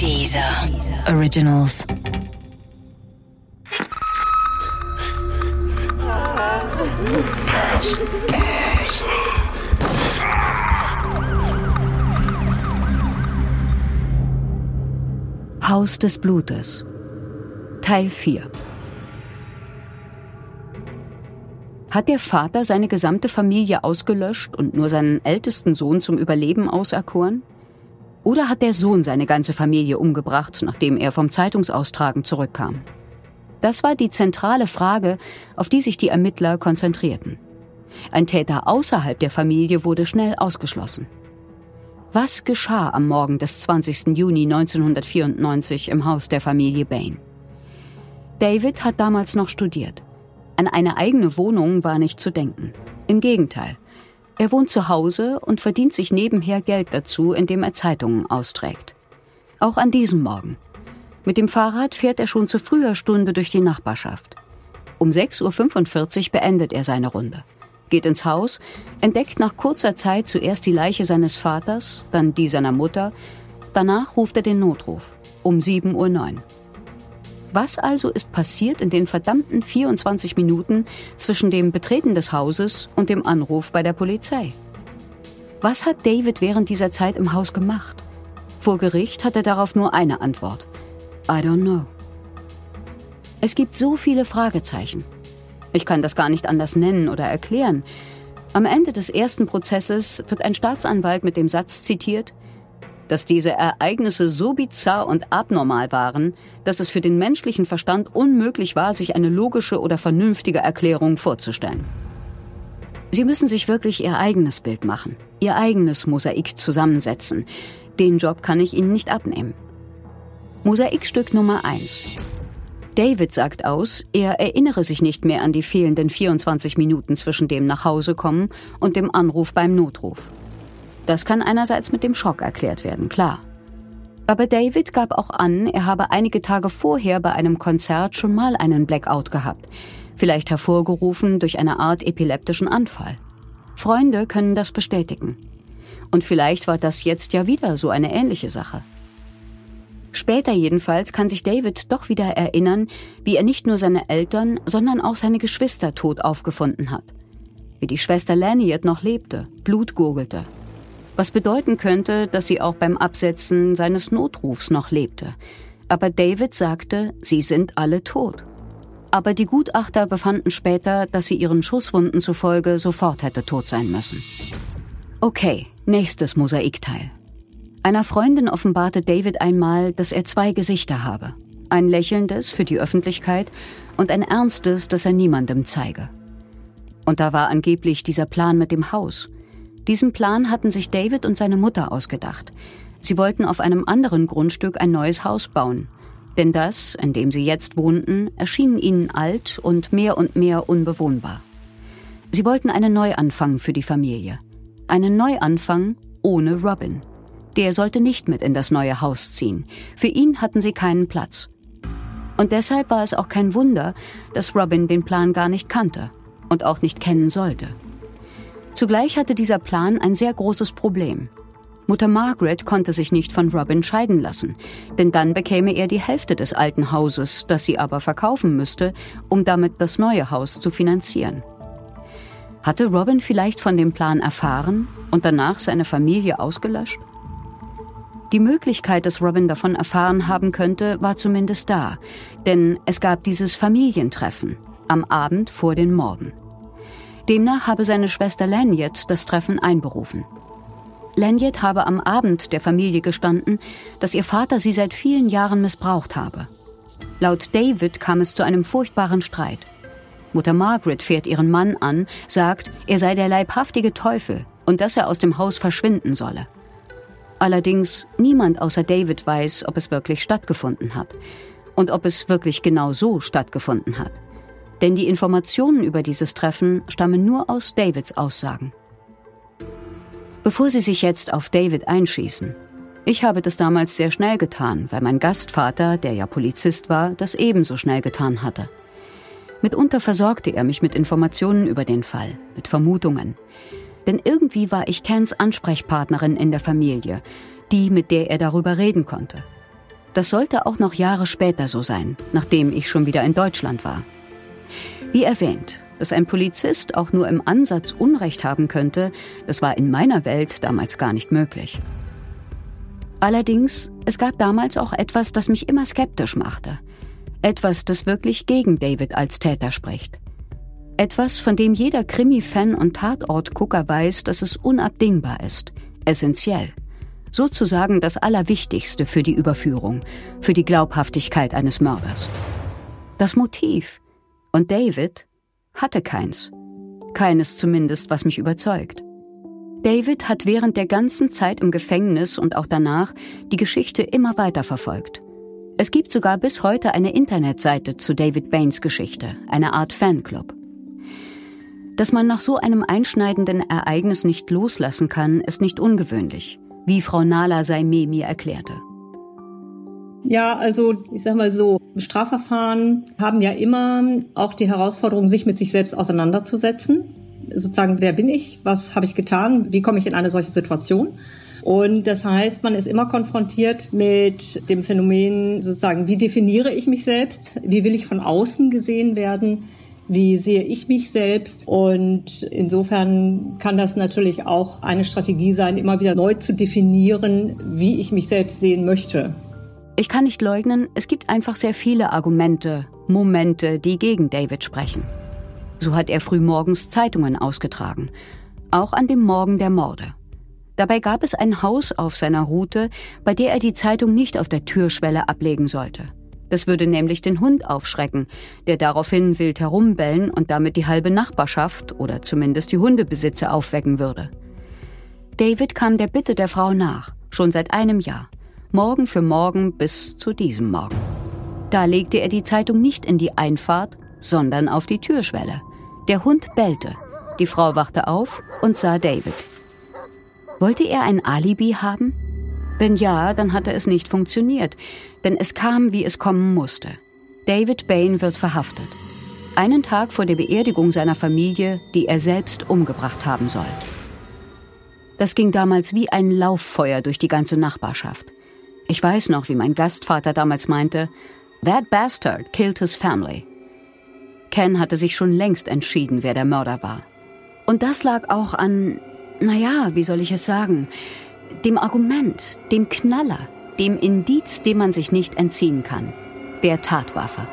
Dieser Originals. Haus des Blutes Teil 4 Hat der Vater seine gesamte Familie ausgelöscht und nur seinen ältesten Sohn zum Überleben auserkoren? Oder hat der Sohn seine ganze Familie umgebracht, nachdem er vom Zeitungsaustragen zurückkam? Das war die zentrale Frage, auf die sich die Ermittler konzentrierten. Ein Täter außerhalb der Familie wurde schnell ausgeschlossen. Was geschah am Morgen des 20. Juni 1994 im Haus der Familie Bain? David hat damals noch studiert. An eine eigene Wohnung war nicht zu denken. Im Gegenteil. Er wohnt zu Hause und verdient sich nebenher Geld dazu, indem er Zeitungen austrägt. Auch an diesem Morgen. Mit dem Fahrrad fährt er schon zu früher Stunde durch die Nachbarschaft. Um 6.45 Uhr beendet er seine Runde, geht ins Haus, entdeckt nach kurzer Zeit zuerst die Leiche seines Vaters, dann die seiner Mutter, danach ruft er den Notruf um 7.09 Uhr. Was also ist passiert in den verdammten 24 Minuten zwischen dem Betreten des Hauses und dem Anruf bei der Polizei? Was hat David während dieser Zeit im Haus gemacht? Vor Gericht hat er darauf nur eine Antwort. I don't know. Es gibt so viele Fragezeichen. Ich kann das gar nicht anders nennen oder erklären. Am Ende des ersten Prozesses wird ein Staatsanwalt mit dem Satz zitiert, dass diese Ereignisse so bizarr und abnormal waren, dass es für den menschlichen Verstand unmöglich war, sich eine logische oder vernünftige Erklärung vorzustellen. Sie müssen sich wirklich Ihr eigenes Bild machen, Ihr eigenes Mosaik zusammensetzen. Den Job kann ich Ihnen nicht abnehmen. Mosaikstück Nummer 1. David sagt aus, er erinnere sich nicht mehr an die fehlenden 24 Minuten zwischen dem Nachhausekommen und dem Anruf beim Notruf. Das kann einerseits mit dem Schock erklärt werden, klar. Aber David gab auch an, er habe einige Tage vorher bei einem Konzert schon mal einen Blackout gehabt, vielleicht hervorgerufen durch eine Art epileptischen Anfall. Freunde können das bestätigen. Und vielleicht war das jetzt ja wieder so eine ähnliche Sache. Später jedenfalls kann sich David doch wieder erinnern, wie er nicht nur seine Eltern, sondern auch seine Geschwister tot aufgefunden hat. Wie die Schwester Laniet noch lebte, Blut gurgelte was bedeuten könnte, dass sie auch beim Absetzen seines Notrufs noch lebte. Aber David sagte, sie sind alle tot. Aber die Gutachter befanden später, dass sie ihren Schusswunden zufolge sofort hätte tot sein müssen. Okay, nächstes Mosaikteil. Einer Freundin offenbarte David einmal, dass er zwei Gesichter habe. Ein lächelndes für die Öffentlichkeit und ein ernstes, das er niemandem zeige. Und da war angeblich dieser Plan mit dem Haus – diesen Plan hatten sich David und seine Mutter ausgedacht. Sie wollten auf einem anderen Grundstück ein neues Haus bauen. Denn das, in dem sie jetzt wohnten, erschien ihnen alt und mehr und mehr unbewohnbar. Sie wollten einen Neuanfang für die Familie. Einen Neuanfang ohne Robin. Der sollte nicht mit in das neue Haus ziehen. Für ihn hatten sie keinen Platz. Und deshalb war es auch kein Wunder, dass Robin den Plan gar nicht kannte und auch nicht kennen sollte. Zugleich hatte dieser Plan ein sehr großes Problem. Mutter Margaret konnte sich nicht von Robin scheiden lassen, denn dann bekäme er die Hälfte des alten Hauses, das sie aber verkaufen müsste, um damit das neue Haus zu finanzieren. Hatte Robin vielleicht von dem Plan erfahren und danach seine Familie ausgelöscht? Die Möglichkeit, dass Robin davon erfahren haben könnte, war zumindest da, denn es gab dieses Familientreffen am Abend vor den Morden. Demnach habe seine Schwester Lanyet das Treffen einberufen. Lanyet habe am Abend der Familie gestanden, dass ihr Vater sie seit vielen Jahren missbraucht habe. Laut David kam es zu einem furchtbaren Streit. Mutter Margaret fährt ihren Mann an, sagt, er sei der leibhaftige Teufel und dass er aus dem Haus verschwinden solle. Allerdings niemand außer David weiß, ob es wirklich stattgefunden hat und ob es wirklich genau so stattgefunden hat denn die Informationen über dieses Treffen stammen nur aus Davids Aussagen. Bevor Sie sich jetzt auf David einschießen, ich habe das damals sehr schnell getan, weil mein Gastvater, der ja Polizist war, das ebenso schnell getan hatte. Mitunter versorgte er mich mit Informationen über den Fall, mit Vermutungen. Denn irgendwie war ich Kens Ansprechpartnerin in der Familie, die, mit der er darüber reden konnte. Das sollte auch noch Jahre später so sein, nachdem ich schon wieder in Deutschland war. Wie erwähnt, dass ein Polizist auch nur im Ansatz Unrecht haben könnte, das war in meiner Welt damals gar nicht möglich. Allerdings, es gab damals auch etwas, das mich immer skeptisch machte. Etwas, das wirklich gegen David als Täter spricht. Etwas, von dem jeder Krimi-Fan und Tatortgucker weiß, dass es unabdingbar ist, essentiell. Sozusagen das Allerwichtigste für die Überführung, für die Glaubhaftigkeit eines Mörders. Das Motiv. Und David hatte keins. Keines zumindest, was mich überzeugt. David hat während der ganzen Zeit im Gefängnis und auch danach die Geschichte immer weiter verfolgt. Es gibt sogar bis heute eine Internetseite zu David Baines Geschichte, eine Art Fanclub. Dass man nach so einem einschneidenden Ereignis nicht loslassen kann, ist nicht ungewöhnlich, wie Frau Nala Saime mir erklärte. Ja, also ich sag mal so, Strafverfahren haben ja immer auch die Herausforderung, sich mit sich selbst auseinanderzusetzen. Sozusagen, wer bin ich? Was habe ich getan? Wie komme ich in eine solche Situation? Und das heißt, man ist immer konfrontiert mit dem Phänomen sozusagen, wie definiere ich mich selbst? Wie will ich von außen gesehen werden? Wie sehe ich mich selbst? Und insofern kann das natürlich auch eine Strategie sein, immer wieder neu zu definieren, wie ich mich selbst sehen möchte. Ich kann nicht leugnen, es gibt einfach sehr viele Argumente, Momente, die gegen David sprechen. So hat er frühmorgens Zeitungen ausgetragen, auch an dem Morgen der Morde. Dabei gab es ein Haus auf seiner Route, bei der er die Zeitung nicht auf der Türschwelle ablegen sollte. Das würde nämlich den Hund aufschrecken, der daraufhin wild herumbellen und damit die halbe Nachbarschaft oder zumindest die Hundebesitzer aufwecken würde. David kam der Bitte der Frau nach, schon seit einem Jahr. Morgen für morgen bis zu diesem Morgen. Da legte er die Zeitung nicht in die Einfahrt, sondern auf die Türschwelle. Der Hund bellte. Die Frau wachte auf und sah David. Wollte er ein Alibi haben? Wenn ja, dann hatte es nicht funktioniert, denn es kam, wie es kommen musste. David Bain wird verhaftet. Einen Tag vor der Beerdigung seiner Familie, die er selbst umgebracht haben soll. Das ging damals wie ein Lauffeuer durch die ganze Nachbarschaft. Ich weiß noch, wie mein Gastvater damals meinte, That bastard killed his family. Ken hatte sich schon längst entschieden, wer der Mörder war. Und das lag auch an, naja, wie soll ich es sagen, dem Argument, dem Knaller, dem Indiz, dem man sich nicht entziehen kann, der Tatwaffe.